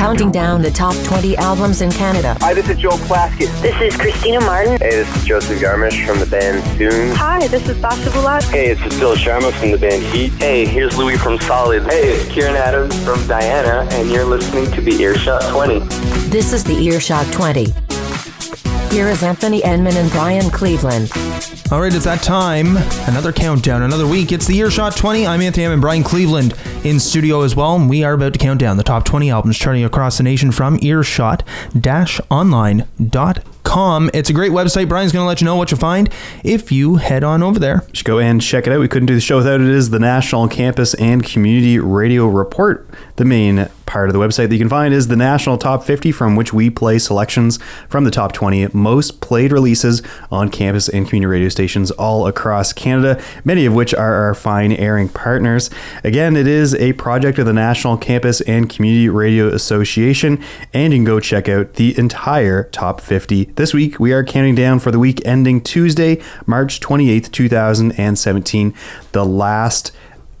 counting down the top 20 albums in Canada. Hi, this is Joel Plaskett. This is Christina Martin. Hey, this is Joseph Garmish from the band Soon. Hi, this is Sasha Bulat. Hey, it's Cecilia Sharma from the band Heat. Hey, here's Louis from Solid. Hey, it's Kieran Adams from Diana, and you're listening to the Earshot 20. This is the Earshot 20. Here is Anthony Enman and Brian Cleveland. All right, it's that time. Another countdown, another week. It's the Earshot 20. I'm Anthony Enman and Brian Cleveland in studio as well. And we are about to count down the top 20 albums charting across the nation from earshot-online.com. It's a great website. Brian's going to let you know what you'll find if you head on over there. You should go and check it out. We couldn't do the show without it. It is the National Campus and Community Radio Report. The main part of the website that you can find is the National Top 50, from which we play selections from the top 20 most played releases on campus and community radio stations all across Canada, many of which are our fine airing partners. Again, it is a project of the National Campus and Community Radio Association, and you can go check out the entire top 50. This week, we are counting down for the week ending Tuesday, March 28th, 2017, the last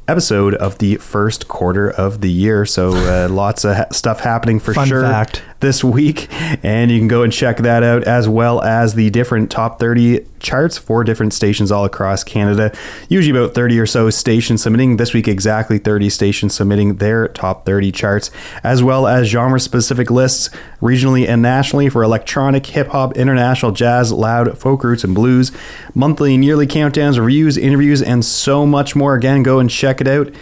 episode of the first quarter of the year. So uh, lots of ha- stuff happening for Fun sure fact. This week, and you can go and check that out as well as the different top 30 charts for different stations all across Canada. Usually about 30 or so stations submitting. This week, exactly 30 stations submitting their top 30 charts, as well as genre specific lists regionally and nationally for electronic, hip hop, international, jazz, loud, folk roots, and blues. Monthly and yearly countdowns, reviews, interviews, and so much more. Again, go and check it out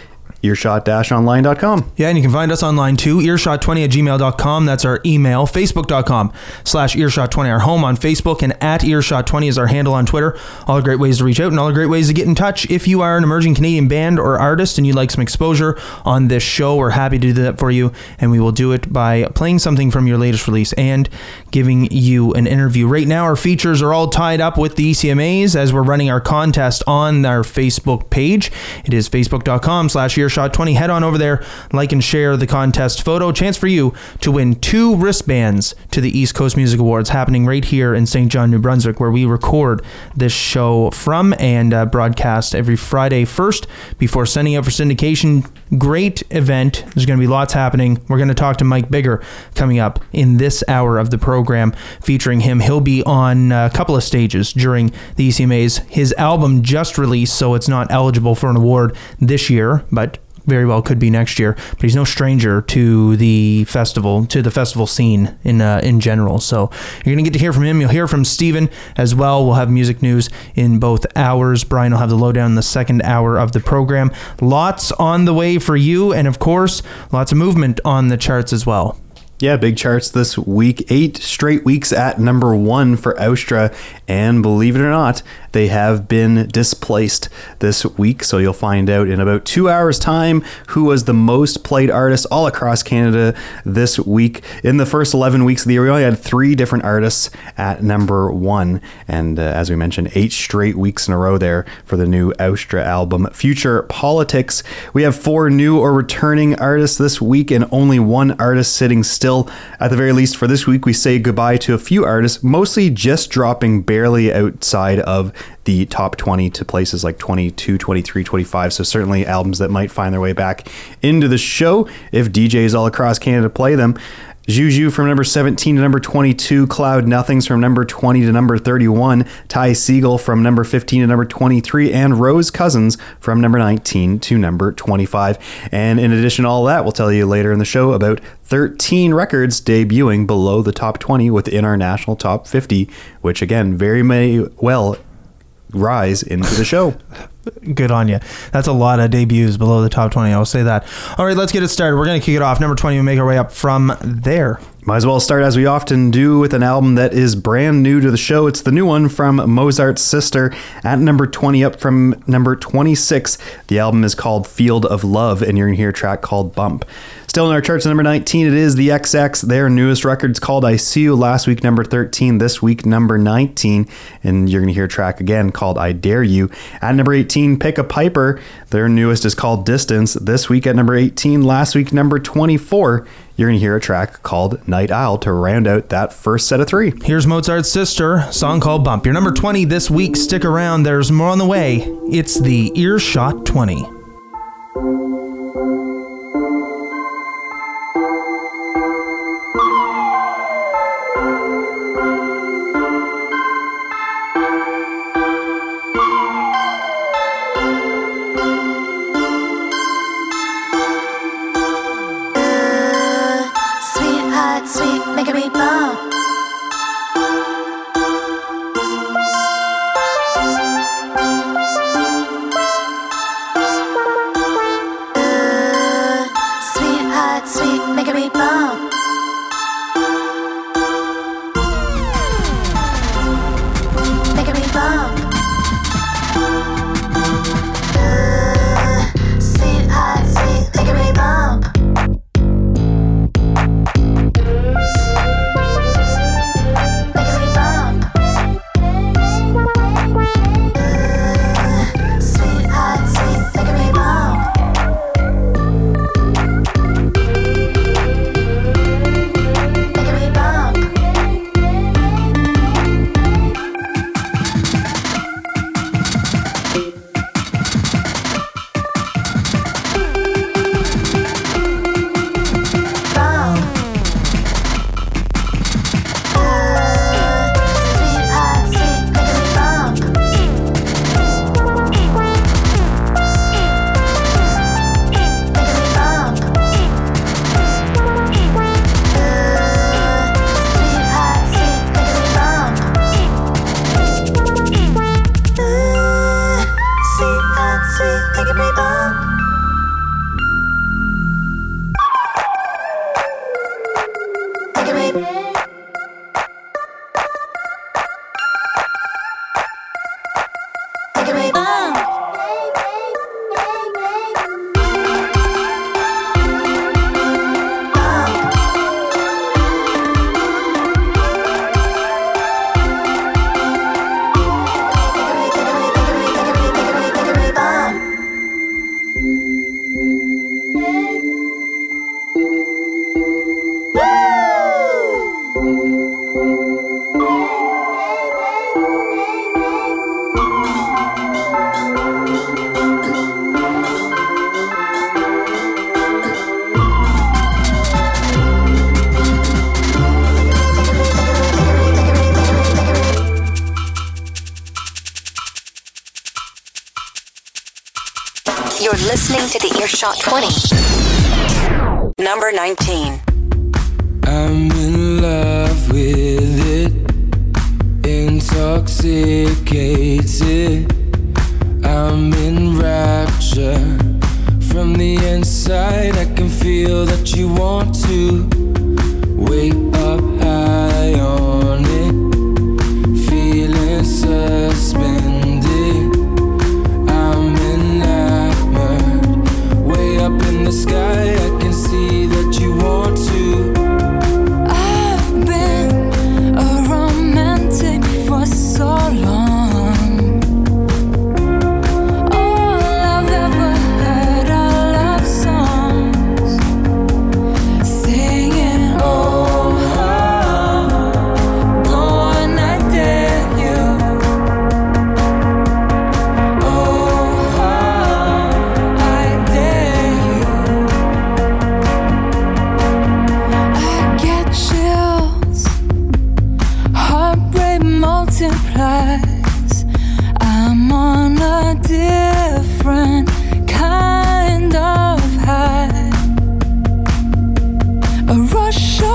earshot-online.com. Yeah, and you can find us online too, earshot20 at gmail.com. That's our email. Facebook.com slash earshot20, our home on Facebook, and at earshot20 is our handle on Twitter. All great ways to reach out and all great ways to get in touch. If you are an emerging Canadian band or artist and you'd like some exposure on this show, we're happy to do that for you. And we will do it by playing something from your latest release and giving you an interview. Right now, our features are all tied up with the ECMAs as we're running our contest on our Facebook page. It is facebook.com slash earshot 20 head on over there like and share the contest photo. Chance for you to win two wristbands to the east coast music awards happening right here in st john new brunswick where we record this show from and uh, broadcast every friday. First before sending out for syndication great event. There's going to be lots happening. We're going to talk to mike Biggar coming up in this hour of the program featuring him. He'll be on a couple of stages during the ecmas his album just released so it's not eligible for an award this year but very well could be next year. But he's no stranger to the festival, to the festival scene in uh, in general. So you're gonna get to hear from him. You'll hear from Stephen as well. We'll have music news in both hours. Brian will have the lowdown in the second hour of the program. Lots on the way for you, and of course, lots of movement on the charts as well. Yeah, big charts this week. Eight straight weeks at number one for Austra. And believe it or not, they have been displaced this week. So you'll find out in about two hours' time who was the most played artist all across Canada this week. In the first 11 weeks of the year, we only had three different artists at number one. And uh, as we mentioned, eight straight weeks in a row there for the new Austra album, Future Politics. We have four new or returning artists this week and only one artist sitting still. At the very least, for this week, we say goodbye to a few artists, mostly just dropping barely outside of the top 20 to places like 22, 23, 25. So certainly albums that might find their way back into the show if DJs all across Canada play them. Juju from number 17 to number 22, Cloud Nothings from number 20 to number 31, Ty Segall from number 15 to number 23, and Rose Cousins from number 19 to number 25. And in addition to all that, we'll tell you later in the show about 13 records debuting below the top 20 within our national top 50, which again, very may well rise into the show. Good on you. That's a lot of debuts below the top 20. I'll say that. All right, let's get it started. We're going to kick it off. Number 20, we make our way up from there. Might as well start as we often do with an album that is brand new to the show. It's the new one from Mozart's Sister at number 20 up from number 26. The album is called Field of Love, and you're going to hear a track called Bump. Still in our charts, at number 19, it is the XX. Their newest record's called I See You. Last week, number 13. This week, number 19. And you're going to hear a track again called I Dare You. At number 18, Pick a Piper. Their newest is called Distance. This week at number 18. Last week, number 24. You're going to hear a track called Night Owl to round out that first set of three. Here's Mozart's Sister, song called Bump. Your number 20 this week. Stick around, there's more on the way. It's the Earshot 20. Number 19.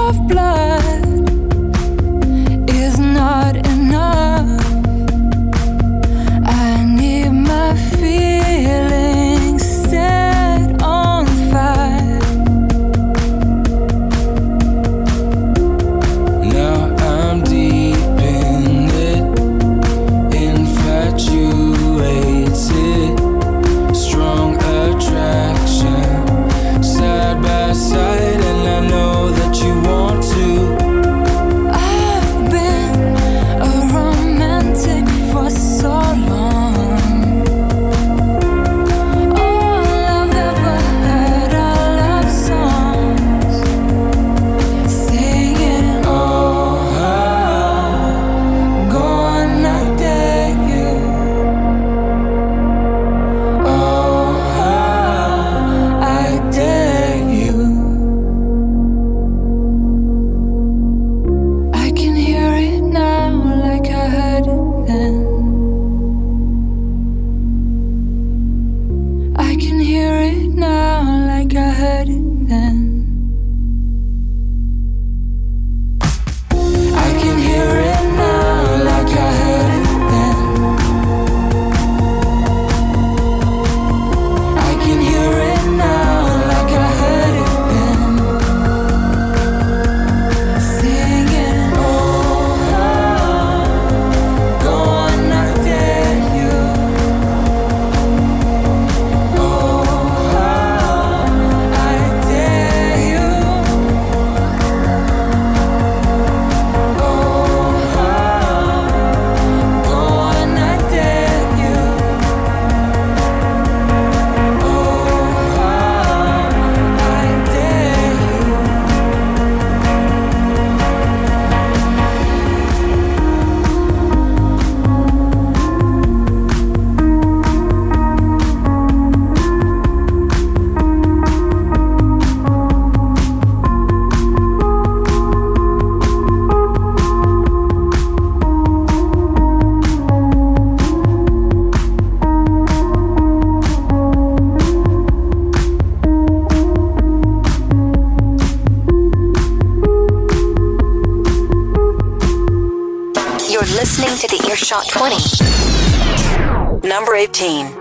Of blood Earshot 20. Number 18.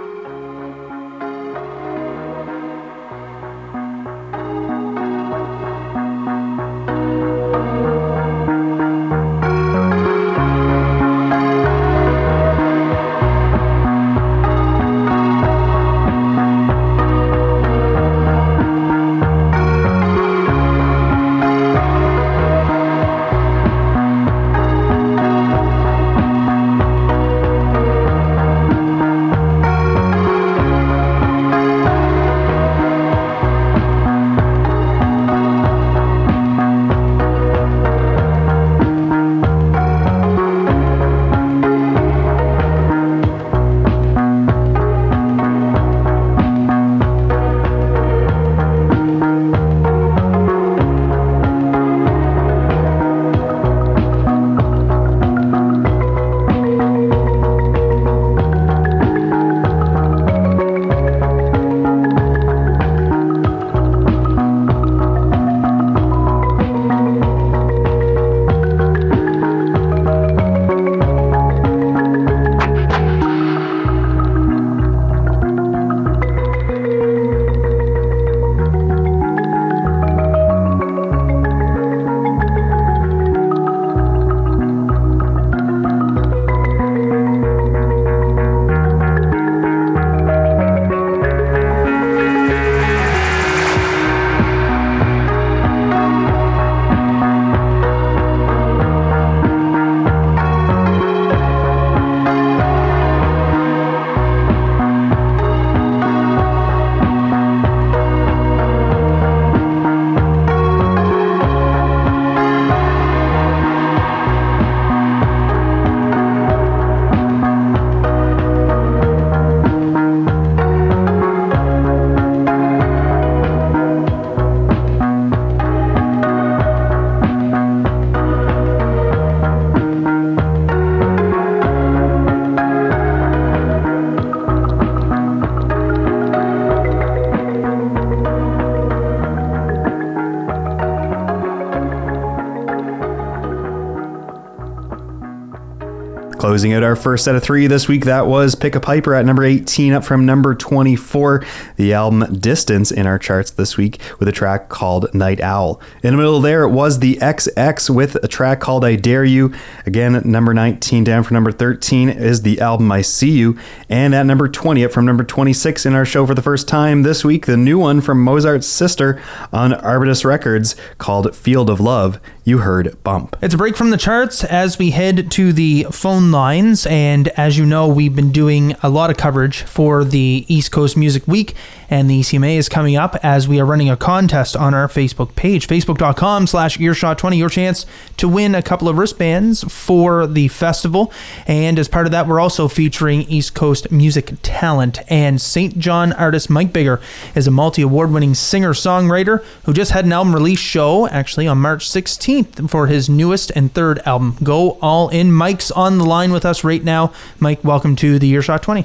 Closing out our first set of three this week, that was Pick a Piper at number 18, up from number 24. The album Distance in our charts this week with a track called Night Owl. In the middle there, it was the XX with a track called I Dare You. Again, number 19, down from number 13 is the album I See You. And at number 20, up from number 26 in our show for the first time this week, the new one from Mozart's sister on Arbutus Records called Field of Love. You heard Bump. It's a break from the charts as we head to the phone lines. And as you know, we've been doing a lot of coverage for the East Coast Music Week, and the ECMA is coming up as we are running a contest on our Facebook page, facebook.com slash earshot20. Your chance to win a couple of wristbands for the festival. And as part of that, we're also featuring East Coast music talent. And St. John artist Mike Biggar is a multi award winning singer songwriter who just had an album release show actually on March 16th for his newest and third album, Go All In. Mike's on the line with us right now. Mike, welcome to the Earshot 20.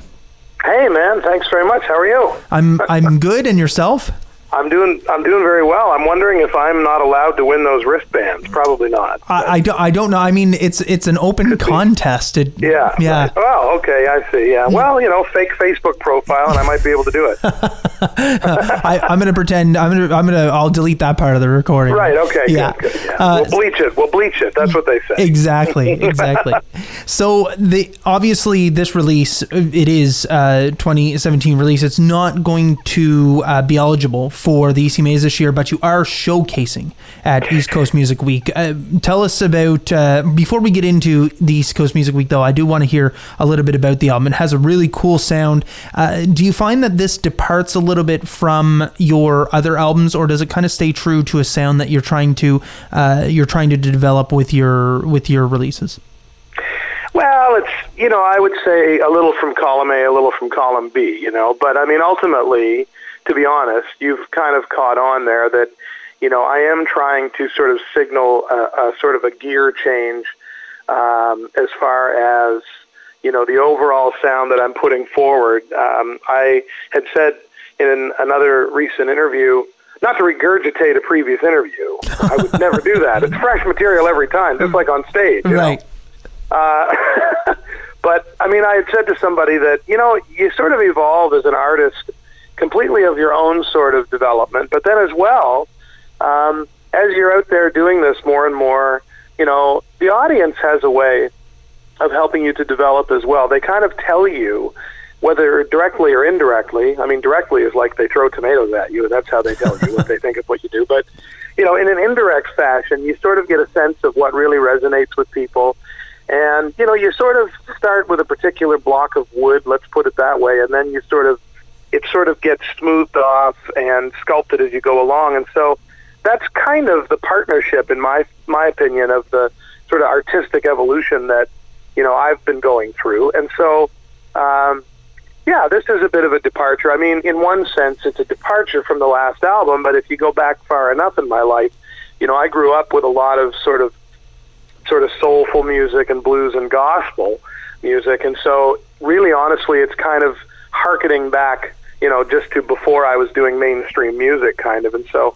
Hey man, thanks very much. How are you? I'm I'm good, and yourself? I'm doing I'm doing very well. I'm wondering if I'm not allowed to win those wristbands. Probably not. I, I, don't, I don't know. I mean, it's it's an open contest. It, Yeah. yeah. right. Oh, okay. I see. Yeah. Well, you know, fake Facebook profile, and I might be able to do it. I, I'm gonna pretend. I'm gonna I'm gonna. I'll delete that part of the recording. right. Okay. Yeah. Good, good, yeah. Uh, we'll bleach it. We'll bleach it. That's what they say. Exactly, exactly. so the obviously this release it is uh 2017 release. It's not going to uh, be eligible for the EC ECMAs this year, but you are showcasing at East Coast Music Week. Uh, tell us about uh, before we get into the East Coast Music Week, though. I do want to hear a little bit about the album. It has a really cool sound. Uh, do you find that this departs a little bit from your other albums, or does it kind of stay true to a sound that you're trying to uh, you're trying to develop with your with your releases? Well, it's you know I would say a little from column A, a little from column B. You know, but I mean ultimately, to be honest, you've kind of caught on there that you know I am trying to sort of signal a, a sort of a gear change um, as far as you know the overall sound that I'm putting forward. Um, I had said in another recent interview. Not to regurgitate a previous interview, I would never do that. It's fresh material every time, just like on stage. You Right. Know? Uh, but I mean, I had said to somebody that you know you sort of evolve as an artist completely of your own sort of development, but then as well, um, as you're out there doing this more and more, you know, the audience has a way of helping you to develop as well. They kind of tell you whether directly or indirectly. I mean, directly is like they throw tomatoes at you, and that's how they tell you what they think of what you do. But you know, in an indirect fashion, you sort of get a sense of what really resonates with people. And you know, you sort of start with a particular block of wood, let's put it that way, and then you sort of it sort of gets smoothed off and sculpted as you go along. And so that's kind of the partnership, in my my opinion, of the sort of artistic evolution that you know I've been going through. And so, um, yeah, this is a bit of a departure. I mean, in one sense, it's a departure from the last album. But if you go back far enough in my life, you know, I grew up with a lot of sort of sort of soulful music and blues and gospel music, and so really, honestly, it's kind of harkening back, you know, just to before I was doing mainstream music, kind of, and so.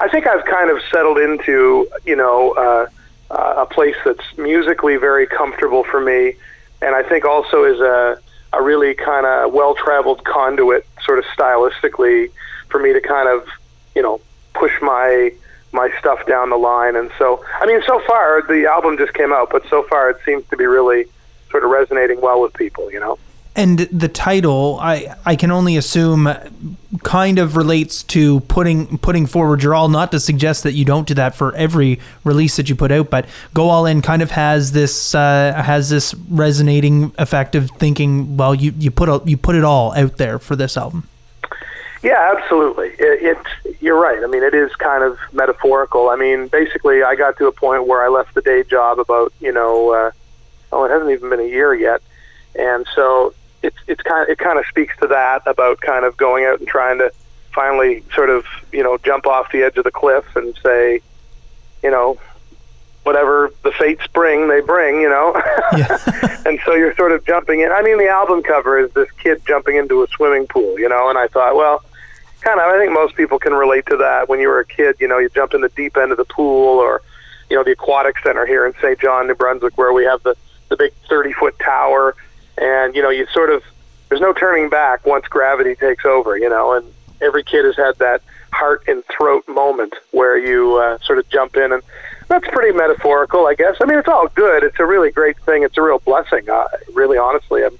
I think I've kind of settled into, you know, uh, uh, a place that's musically very comfortable for me, and I think also is a a really kind of well traveled conduit, sort of stylistically, for me to kind of, you know, push my my stuff down the line. And so, I mean, so far the album just came out, but so far it seems to be really sort of resonating well with people, you know. And the title, I I can only assume, kind of relates to putting putting forward your all. Not to suggest that you don't do that for every release that you put out, but Go All In kind of has this uh, has this resonating effect of thinking. Well, you you put a, you put it all out there for this album. Yeah, absolutely. It, it's you're right. I mean, it is kind of metaphorical. I mean, basically, I got to a point where I left the day job about you know, uh, oh, it hasn't even been a year yet, and so it's it's kind of, it kind of speaks to that about kind of going out and trying to finally sort of you know jump off the edge of the cliff and say, you know, whatever the fates bring, they bring, you know. and so you're sort of jumping in. I mean, the album cover is this kid jumping into a swimming pool, you know, and I thought, well, kind of, I think most people can relate to that. When you were a kid, you know, you jump in the deep end of the pool or, you know, the aquatic center here in St. John, New Brunswick, where we have the, the big 30 foot tower. And, you know, you sort of, there's no turning back once gravity takes over, you know, and every kid has had that heart and throat moment where you uh, sort of jump in and that's pretty metaphorical, I guess. I mean, it's all good. It's a really great thing. It's a real blessing. Uh, really, honestly, I'm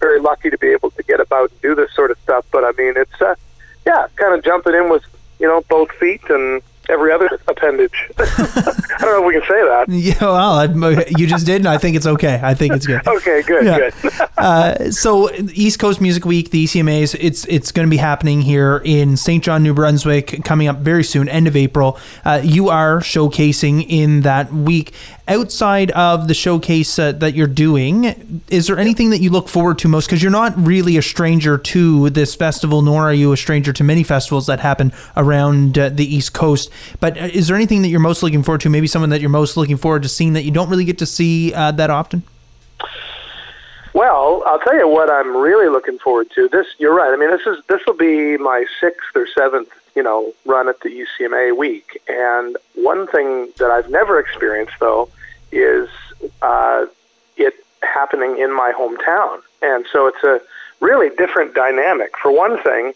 very lucky to be able to get about and do this sort of stuff. But I mean, it's uh, yeah, kind of jumping in with you know both feet and every other appendage. I don't know if we can say that. Yeah, well, I, you just did, and I think it's okay. I think it's good. okay, good, Yeah. good. uh, so East Coast Music Week, the ECMAs, it's it's going to be happening here in St. John, New Brunswick, coming up very soon, end of April. Uh, you are showcasing in that week. Outside of the showcase uh, that you're doing, is there anything that you look forward to most? Because you're not really a stranger to this festival, nor are you a stranger to many festivals that happen around uh, the East Coast. But uh, is there anything that you're most looking forward to? Maybe someone that you're most looking forward to seeing that you don't really get to see uh, that often? Well, I'll tell you what I'm really looking forward to. This, you're right. I mean, this is this will be my sixth or seventh, you know, run at the ECMA week. And one thing that I've never experienced though is uh, it happening in my hometown, and so it's a really different dynamic. For one thing,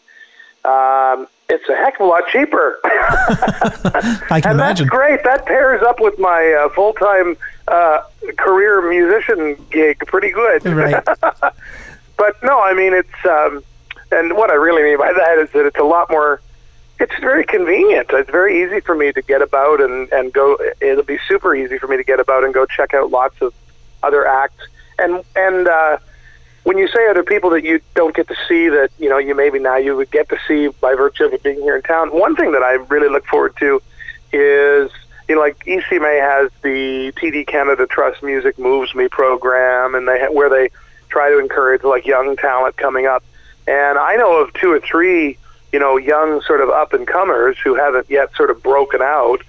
um, it's a heck of a lot cheaper. I can and imagine. that's great. That pairs up with my uh, full time uh, career musician gig pretty good. Right. but no, I mean it's, um, and what I really mean by that is that it's a lot more. It's very convenient. It's very easy for me to get about and and go. It'll be super easy for me to get about and go check out lots of other acts. And and uh, when you say other people that you don't get to see that you know you maybe now you would get to see by virtue of being here in town. One thing that I really look forward to is you know like ECMA has the TD Canada Trust Music Moves Me program, and they where they try to encourage like young talent coming up. And I know of two or three you know young sort of up and comers who haven't yet sort of broken out,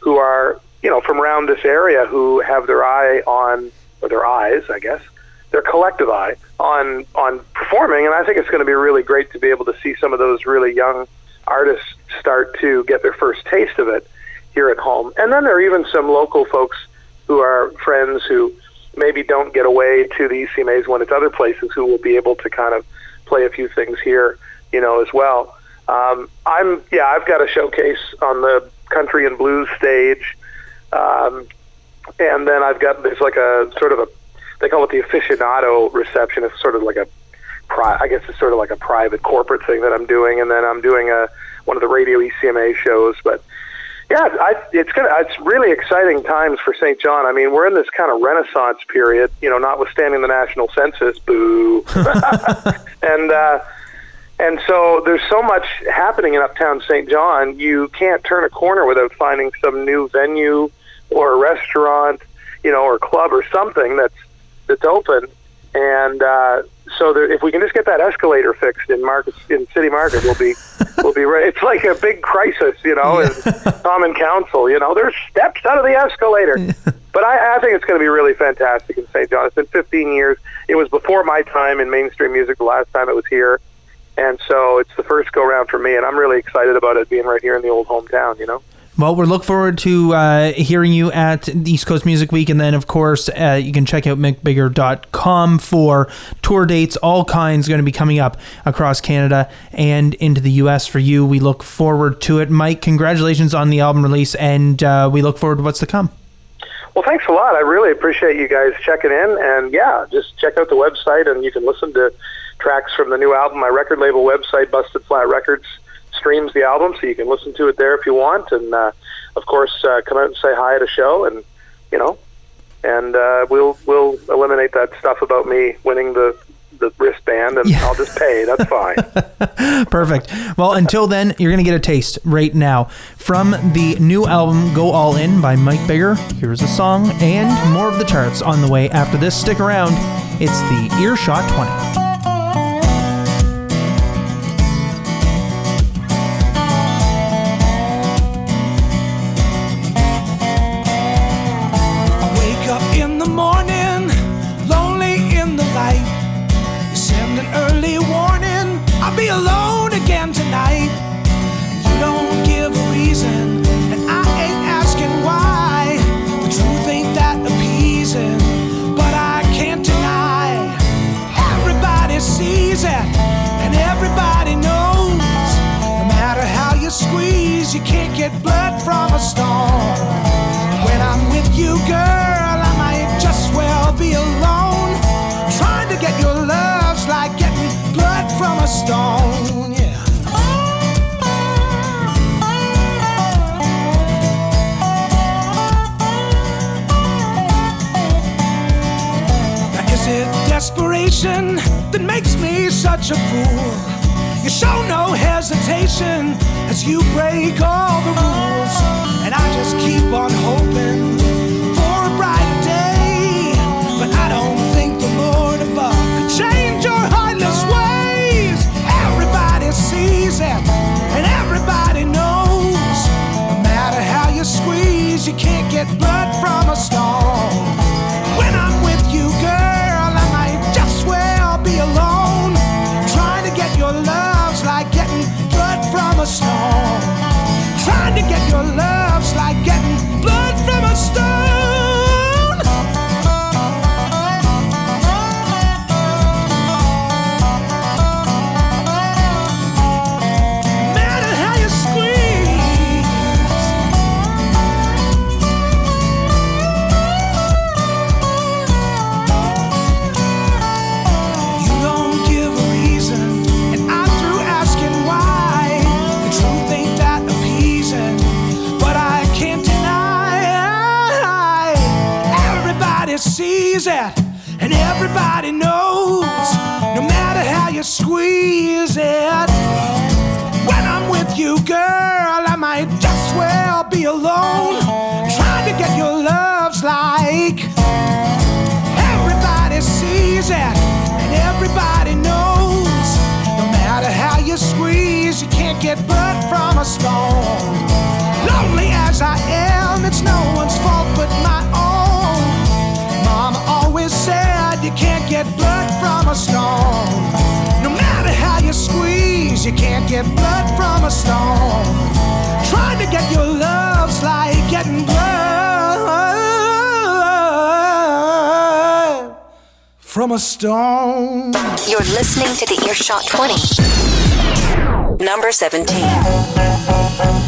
who are you know from around this area who have their eye on or their eyes, I guess their collective eye on on performing, and I think it's going to be really great to be able to see some of those really young artists start to get their first taste of it here at home. And then there are even some local folks who are friends who maybe don't get away to the ECMAs when it's other places who will be able to kind of play a few things here, you know, as well. Um, I'm yeah, I've got a showcase on the country and blues stage, um, and then I've got there's like a sort of a they call it the aficionado reception. It's sort of like a pri- I guess it's sort of like a private corporate thing that I'm doing, and then I'm doing a one of the radio ECMA shows, but yeah, I, it's gonna. It's really exciting times for St. John. I mean, we're in this kind of renaissance period. You know, notwithstanding the national census, boo, and uh, and so there's so much happening in Uptown St. John. You can't turn a corner without finding some new venue or a restaurant, you know, or club or something that's that's open. And uh, so there, if we can just get that escalator fixed in market in City Market, we'll be we'll be right. It's like a big crisis, you know, in common council. You know, there's steps out of the escalator. but I, I think it's going to be really fantastic in St. John. It's been 15 years. It was before my time in mainstream music. The last time it was here, and so it's the first go round for me, and I'm really excited about it being right here in the old hometown. You know. Well, we're looking forward to uh, hearing you at East Coast Music Week. And then, of course, uh, you can check out mikebiggar.com for tour dates. All kinds going to be coming up across Canada and into the U.S. for you. We look forward to it. Mike, congratulations on the album release. And uh, we look forward to what's to come. Well, thanks a lot. I really appreciate you guys checking in. And yeah, just check out the website and you can listen to tracks from the new album. My record label website, Busted Flat Records streams the album, so you can listen to it there if you want. And uh, of course, uh, come out and say hi at a show, and you know, and uh, we'll we'll eliminate that stuff about me winning the the wristband, and I'll just pay. That's fine. Perfect. Well, until then, you're going to get a taste right now from the new album Go All In by Mike Biggar. Here's a song and more of the charts on the way after this. Stick around. It's the Earshot 20. That makes me such a fool? You show no hesitation as you break all the rules. And I just keep on hoping from a stone. Lonely as I am, it's no one's fault but my own. Mama always said you can't get blood from a stone. No matter how you squeeze, you can't get blood from a stone. Trying to get your love's like getting blood from a stone. You're listening to the Earshot 20. Number 17.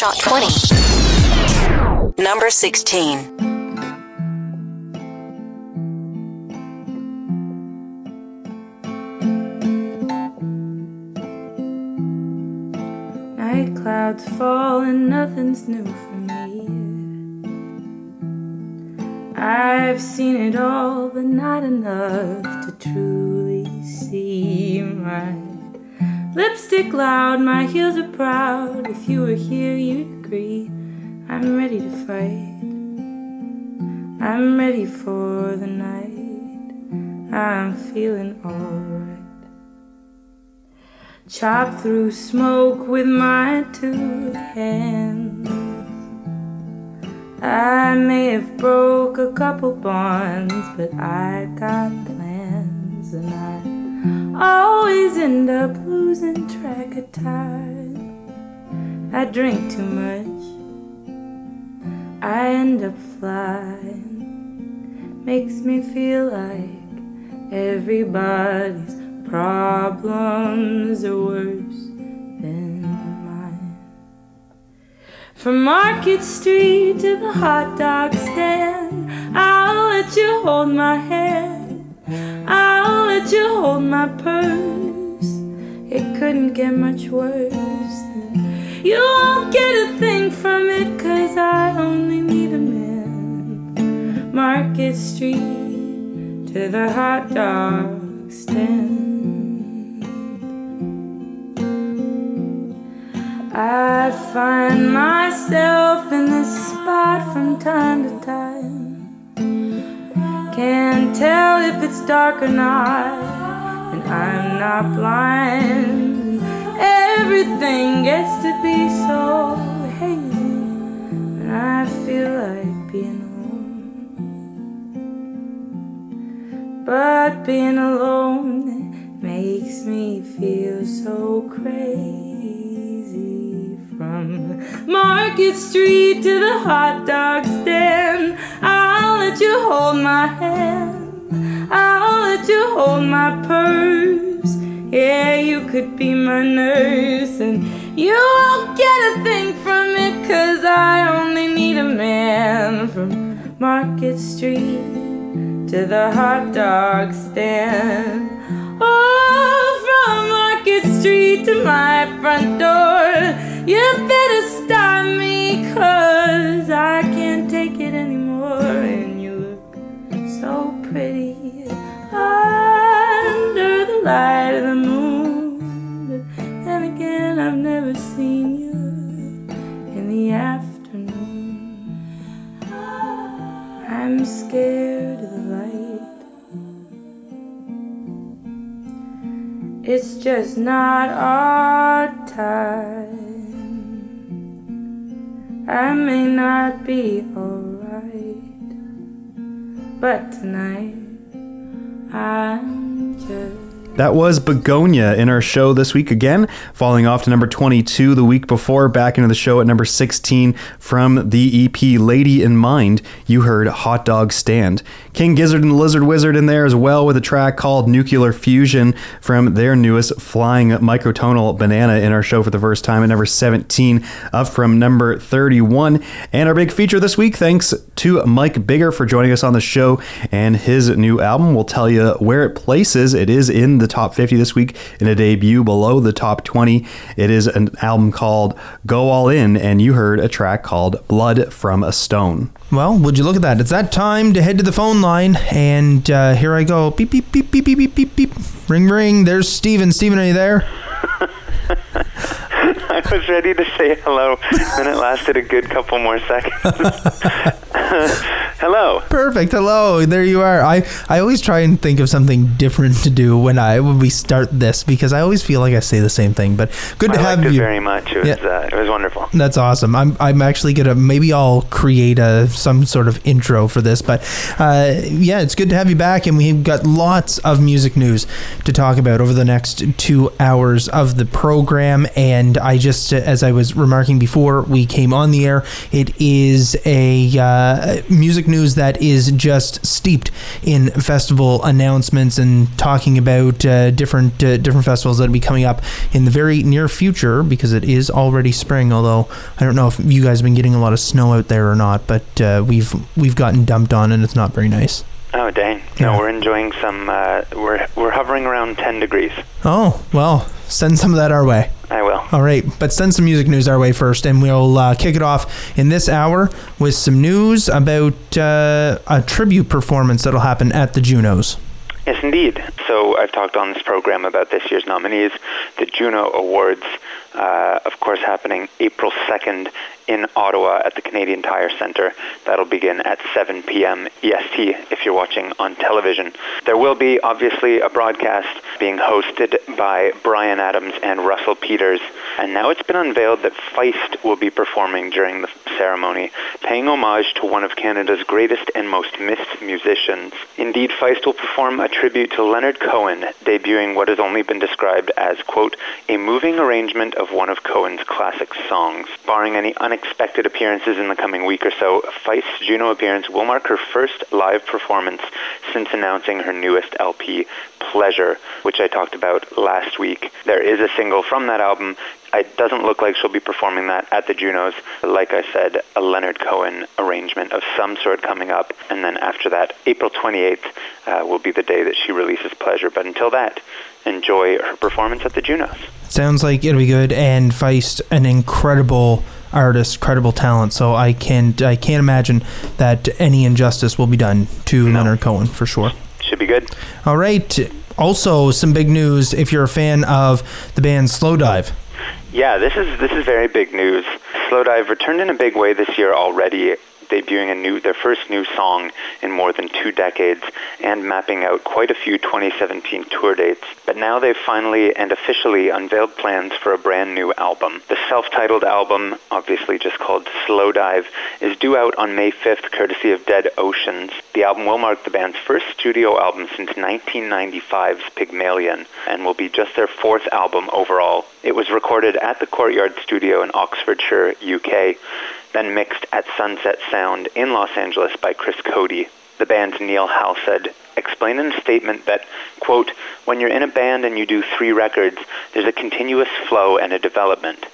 Earshot 20. Number 16. I'm ready for the night. I'm feeling alright. Chop through smoke with my two hands. I may have broke a couple bonds, but I got plans, and I always end up losing track of time. I drink too much, I end up flying. Makes me feel like everybody's problems are worse than mine. From Market Street to the hot dog stand, I'll let you hold my hand. I'll let you hold my purse. It couldn't get much worse than you won't Market Street to the hot dog stand. I find myself in this spot from time to time. Can't tell if it's dark or not, and I'm not blind. Everything gets to be so hazy, and I feel like being But being alone makes me feel so crazy. From Market Street to the hot dog stand, I'll let you hold my hand. I'll let you hold my purse. Yeah, you could be my nurse, and you won't get a thing from it, cause I only need a man. From Market Street to the hot dog stand. Oh, from Market Street to my front door. You better stop me, cause I can't take it anymore. And you look so pretty under the light of the moon. But then again, I've never seen you in the afternoon. I'm scared It's just not our time. I may not be alright, but tonight I'm just. That was Begonia in our show this week again, falling off to number 22 the week before, back into the show at number 16 from the EP Lady in Mind. You heard Hot Dog Stand. King Gizzard and the Lizard Wizard in there as well with a track called Nuclear Fusion from their newest Flying Microtonal Banana in our show for the first time at number 17, up from number 31. And our big feature this week, thanks to Mike Biggar for joining us on the show and his new album. We'll tell you where it places. It is in the top 50 this week in a debut below the top 20. It is an album called Go All In, and you heard a track called Blood from a Stone. Well, would you look at that? It's that time to head to the phone line, and uh, here I go. Beep, beep, beep, beep, beep, beep, beep, beep. Ring, ring. There's Stephen. Stephen, are you there? I was ready to say hello, and it lasted a good couple more seconds. hello. Perfect. Hello. There you are. I, I always try and think of something different to do when I when we start this because I always feel like I say the same thing. But good to I have you. very much. It was, Yeah. uh, it was wonderful. That's awesome. I'm I'm actually gonna maybe I'll create a some sort of intro for this, but uh, yeah, it's good to have you back, and we've got lots of music news to talk about over the next two hours of the program. And I just, as I was remarking before we came on the air, it is a uh, music news that is just steeped in festival announcements and talking about uh, different uh, different festivals that'll be coming up in the very near future because it is already spring. Although I don't know if you guys have been getting a lot of snow out there or not, but uh, we've we've gotten dumped on and it's not very nice. Oh dang! Yeah. No, we're enjoying some. Uh, we're we're hovering around 10 degrees. Oh well, send some of that our way. I will. All right, but send some music news our way first, and we'll uh, kick it off in this hour with some news about uh, a tribute performance that'll happen at the Junos. Yes, indeed. So I've talked on this program about this year's nominees, the Juno Awards. Uh, of course, happening April 2nd in Ottawa at the Canadian Tire Centre. That'll begin at 7 p.m. EST if you're watching on television. There will be, obviously, a broadcast being hosted by Bryan Adams and Russell Peters. And now it's been unveiled that Feist will be performing during the ceremony, paying homage to one of Canada's greatest and most missed musicians. Indeed, Feist will perform a tribute to Leonard Cohen, debuting what has only been described as, quote, a moving arrangement of one of Cohen's classic songs. Barring any unexpected appearances in the coming week or so, Feist's Juno appearance will mark her first live performance since announcing her newest LP, Pleasure, which I talked about last week. There is a single from that album. It doesn't look like she'll be performing that at the Junos. Like I said, a Leonard Cohen arrangement of some sort coming up. And then after that, April 28th uh, will be the day that she releases Pleasure. But until that, enjoy her performance at the Junos. Sounds like it'll be good, and Feist, an incredible artist, credible talent. So I can't, I can't imagine that any injustice will be done to Leonard Cohen for sure. Should be good. All right. Also, some big news if you're a fan of the band Slow Slowdive. Yeah, this is this is very big news. Slowdive returned in a big way this year already, debuting a new their first new song in more than two decades and mapping out quite a few 2017 tour dates. But now they've finally and officially unveiled plans for a brand new album. The self-titled album, obviously just called Slowdive, is due out on May 5th courtesy of Dead Oceans. The album will mark the band's first studio album since 1995's Pygmalion and will be just their fourth album overall. It was recorded at the Courtyard Studio in Oxfordshire, UK, then mixed at Sunset Sound in Los Angeles by Chris Coady. The band's Neil Halstead explained in a statement that, quote, when you're in a band and you do three records, there's a continuous flow and a development.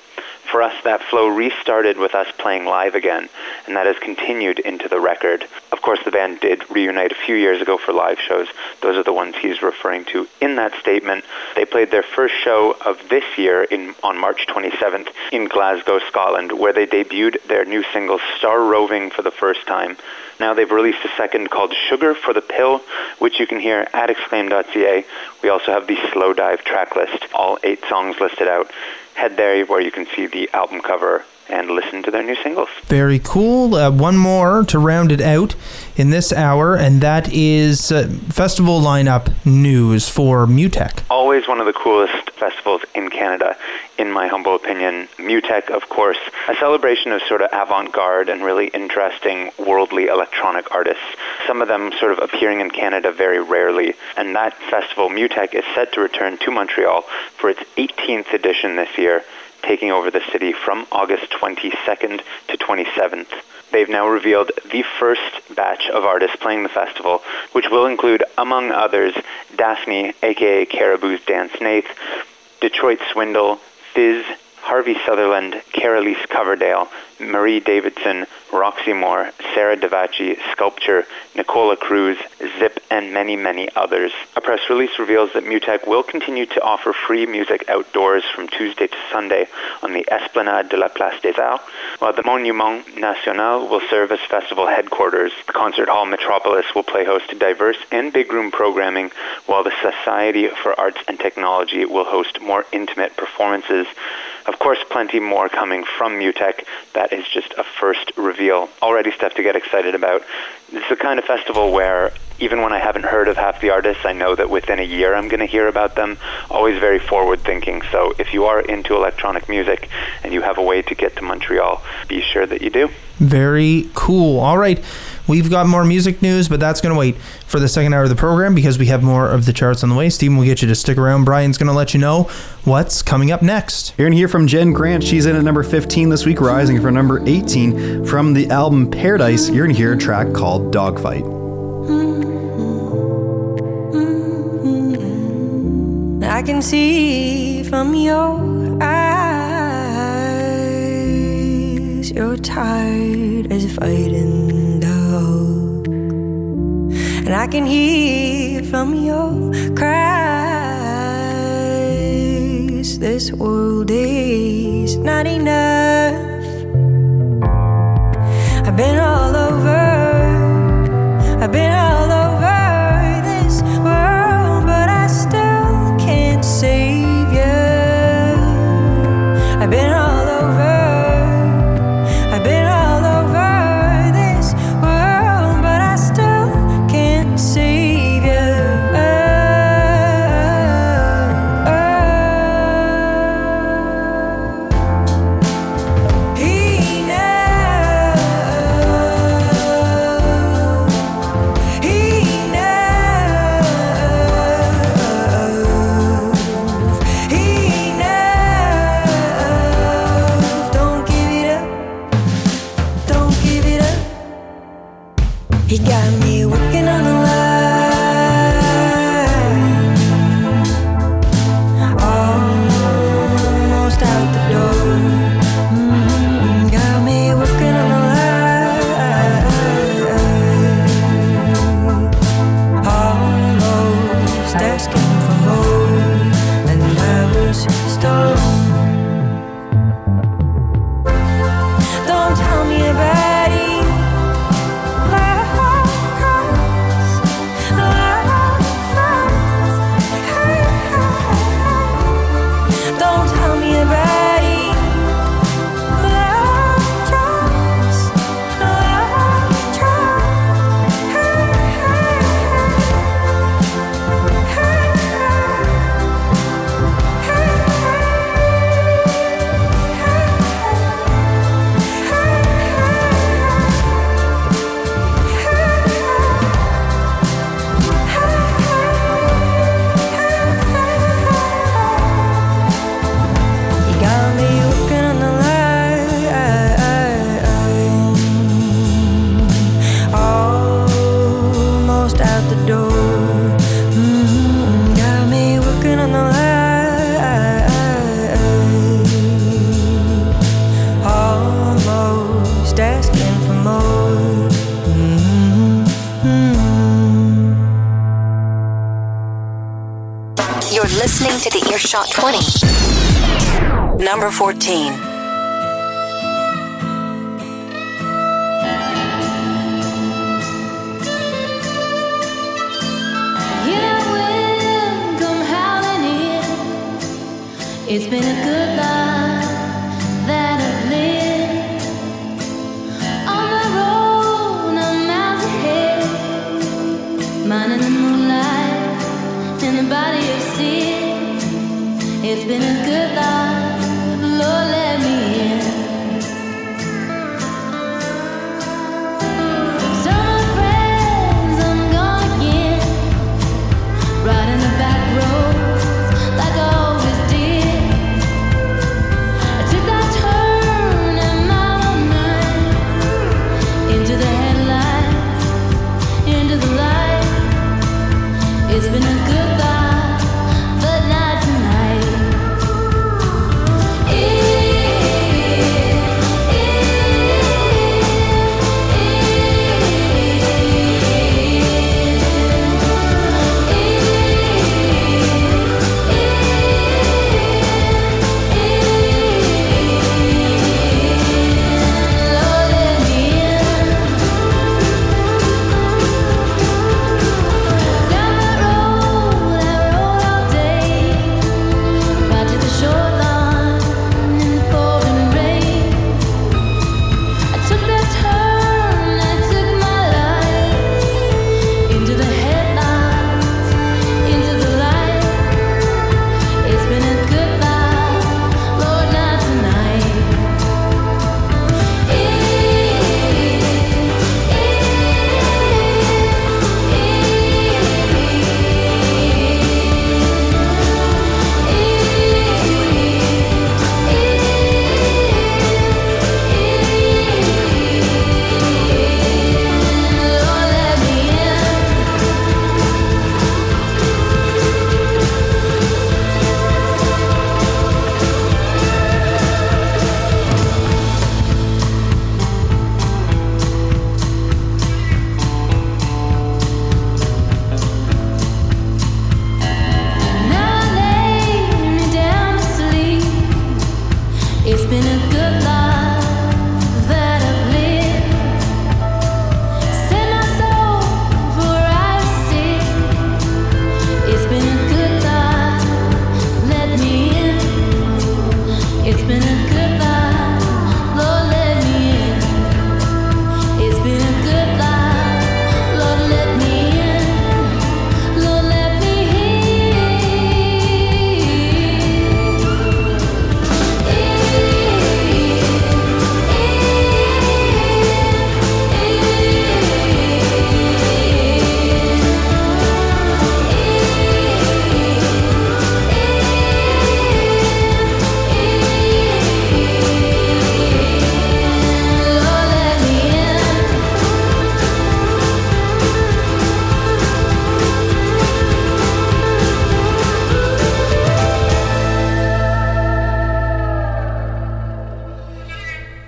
For us, that flow restarted with us playing live again, and that has continued into the record. Of course, the band did reunite a few years ago for live shows. Those are the ones he's referring to in that statement. They played their first show of this year in, on March 27th in Glasgow, Scotland, where they debuted their new single Star Roving for the first time. Now they've released a second called Sugar for the Pill, which you can hear at exclaim.ca. We also have the Slowdive track list, all eight songs listed out. Head there where you can see the album cover and listen to their new singles. Very cool. Uh, one more to round it out in this hour, and that is uh, festival lineup news for MUTEK. Always one of the coolest festivals in Canada, in my humble opinion. MUTEK, of course, a celebration of sort of avant-garde and really interesting worldly electronic artists. Some of them sort of appearing in Canada very rarely. And that festival, MUTEK, is set to return to Montreal for its 18th edition this year taking over the city from August 22nd to 27th. They've now revealed the first batch of artists playing the festival, which will include, among others, Daphni, aka Caribou's Dan Snaith, Detroit Swindle, Fizz, Harvey Sutherland, Carolise Coverdale, Marie Davidson, Roxy Moore, Sarah Davachi, Sculpture, Nicola Cruz, Zip, and many, many others. A press release reveals that MUTEK will continue to offer free music outdoors from Tuesday to Sunday on the Esplanade de la Place des Arts, while the Monument National will serve as festival headquarters. The Concert Hall Metropolis will play host to diverse and big room programming, while the Society for Arts and Technology will host more intimate performances. Of course, plenty more coming from MUTEK. That is just a first reveal. Already stuff to get excited about. It's the kind of festival where even when I haven't heard of half the artists, I know that within a year I'm going to hear about them. Always very forward thinking. So if you are into electronic music and you have a way to get to Montreal, be sure that you do. Very cool. All right. We've got more music news, but that's going to wait for the second hour of the program because we have more of the charts on the way. Stephen will get you to stick around. Brian's going to let you know what's coming up next. You're going to hear from Jen Grant. She's in at number 15 this week, rising from number 18. From the album Paradise, you're going to hear a track called Dogfight. I can see from your eyes you're tired as a fighting dog, and I can hear from your cries. This world is not enough. I've been all over, I've been all over Earshot 20. Number 14. Yeah, wind come howling in. It's been a good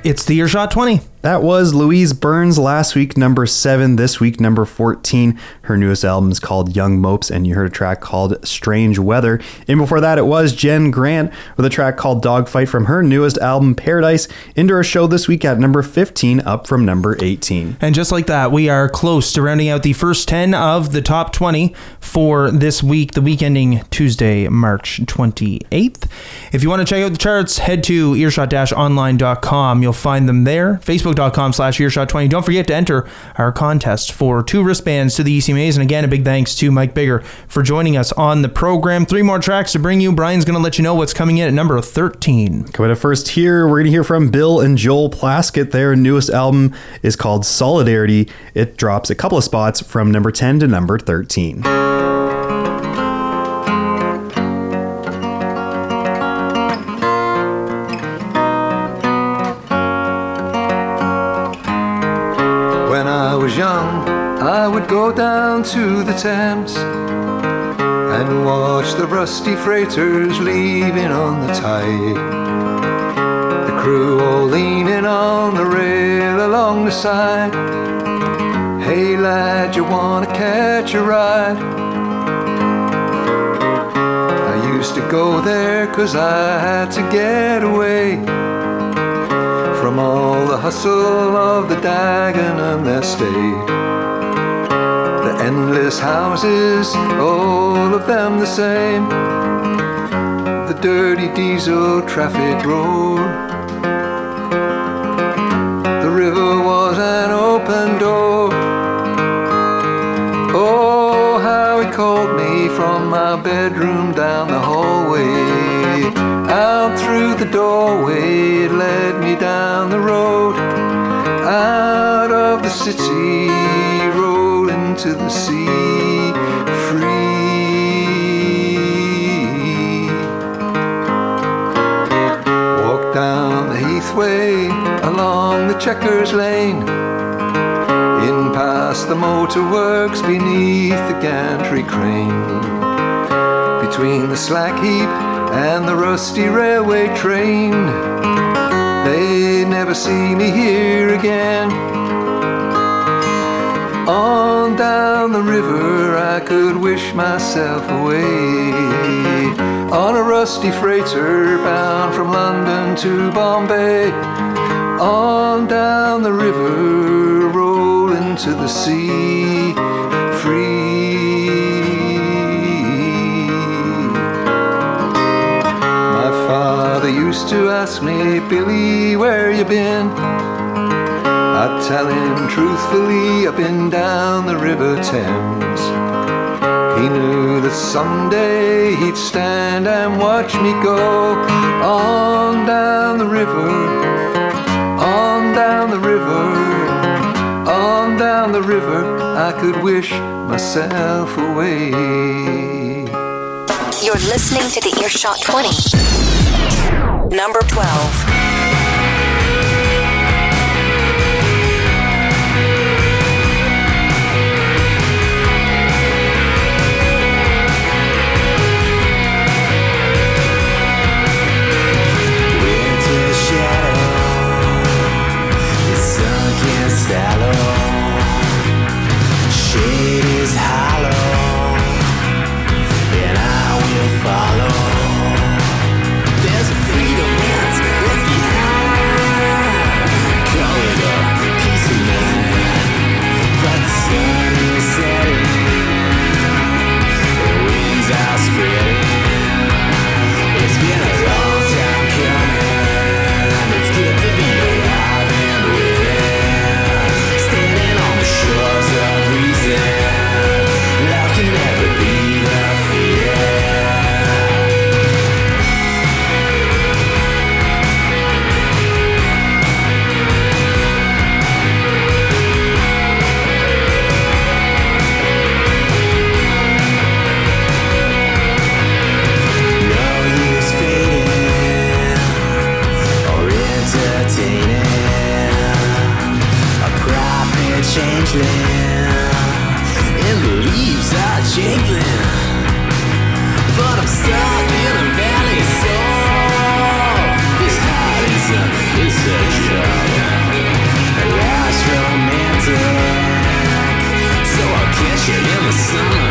It's the Earshot 20. That was Louise Burns last week, number seven. This week, number 14. Her newest album is called Young Mopes, and you heard a track called Strange Weather. And before that, it was Jen Grant with a track called Dogfight from her newest album, Paradise, into our show this week at number 15, up from number 18. And just like that, we are close to rounding out the first 10 of the top 20 for this week, the week ending Tuesday, March 28th. If you want to check out the charts, head to earshot-online.com. You'll find them there. Facebook.com slash earshot20. Don't forget to enter our contest for two wristbands to the ECMAs. And again, a big thanks to Mike Biggar for joining us on the program. Three more tracks to bring you. Brian's going to let you know what's coming in at number 13. Coming up first here, we're going to hear from Bill and Joel Plaskett. Their newest album is called Solidarity. It drops a couple of spots from number 10 to number 13. Thames and watch the rusty freighters leaving on the tide. The crew all leaning on the rail along the side. Hey lad, you wanna catch a ride? I used to go there cause I had to get away from all the hustle of the Dagenham estate. Endless houses, all of them the same. The dirty diesel traffic road. The river was an open door. Oh, how it called me from my bedroom down the hallway. Out through the doorway, it led me down the road. Out of the city, into the sea, free. Walk down the Heathway, along the Checkers Lane. In past the motorworks beneath the gantry crane. Between the slack heap and the rusty railway train. They never see me here again. On down the river, I could wish myself away. On a rusty freighter bound from London to Bombay. On down the river, roll into the sea, free. My father used to ask me, Billy, where you been? I'd tell him truthfully, up and down the River Thames. He knew that someday he'd stand and watch me go on down the river, on down the river, on down the river. I could wish myself away. You're listening to the Earshot 20. Number 12. Changeling, and the leaves are jingling. But I'm stuck in a valley, so this heart is a, is a picture. Last romantic. So I'll catch you in the summer.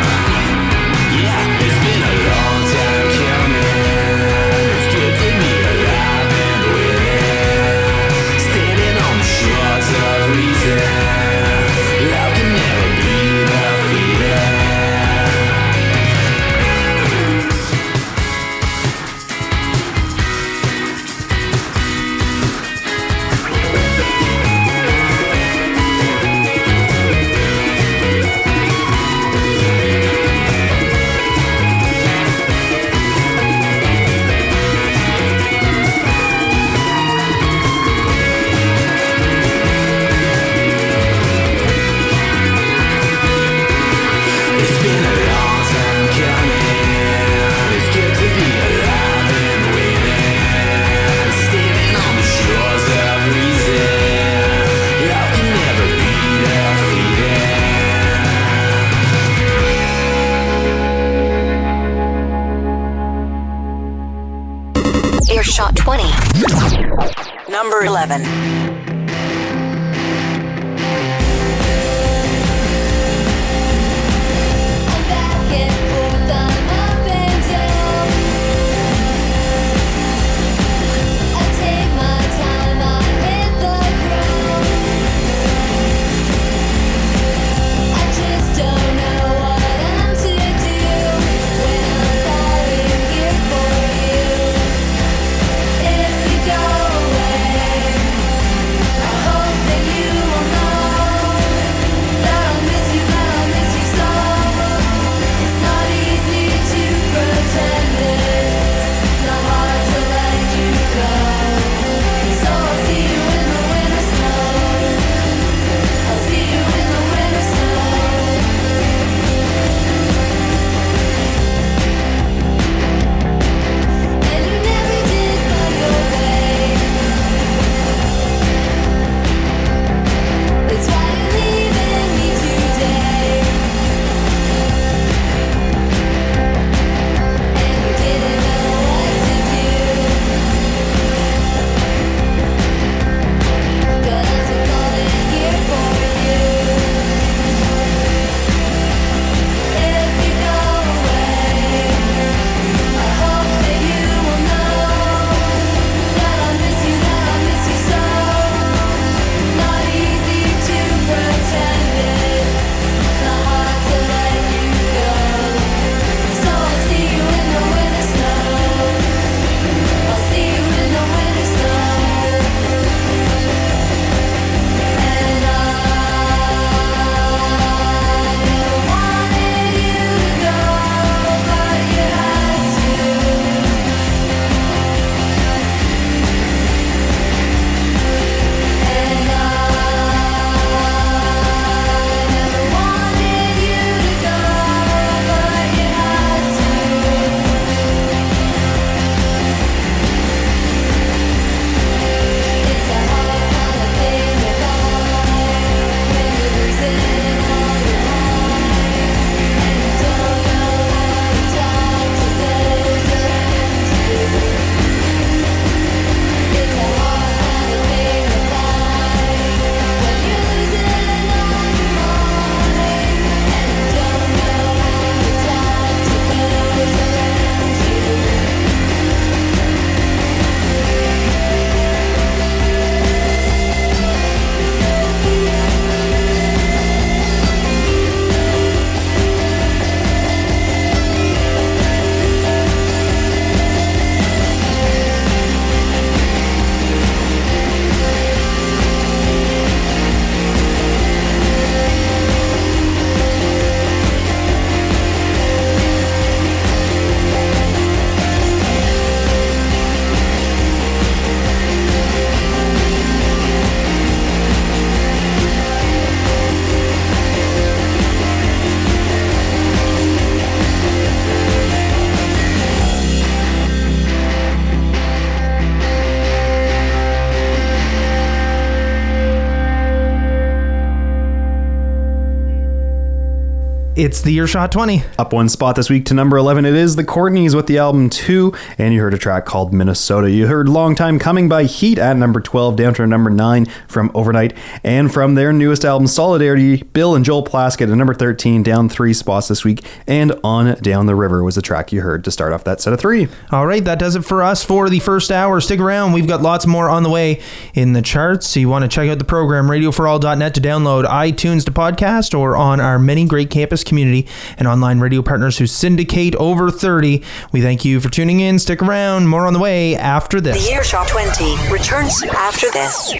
It's the Earshot 20. Up one spot this week to number 11, it is the Courtneys with the album 2, and you heard a track called Minnesota. You heard Long Time Coming by Heat at number 12, down to number 9 from Overnight, and from their newest album, Solidarity, Bill and Joel Plaskett at number 13, down three spots this week, and On Down the River was the track you heard to start off that set of three. All right, that does it for us for the first hour. Stick around, we've got lots more on the way in the charts. So you want to check out the program, radioforall.net to download, iTunes to podcast, or on our many great campus community and online radio partners who syndicate over 30. We thank you for tuning in. Stick around. More on the way after this. The Earshot 20 returns after this.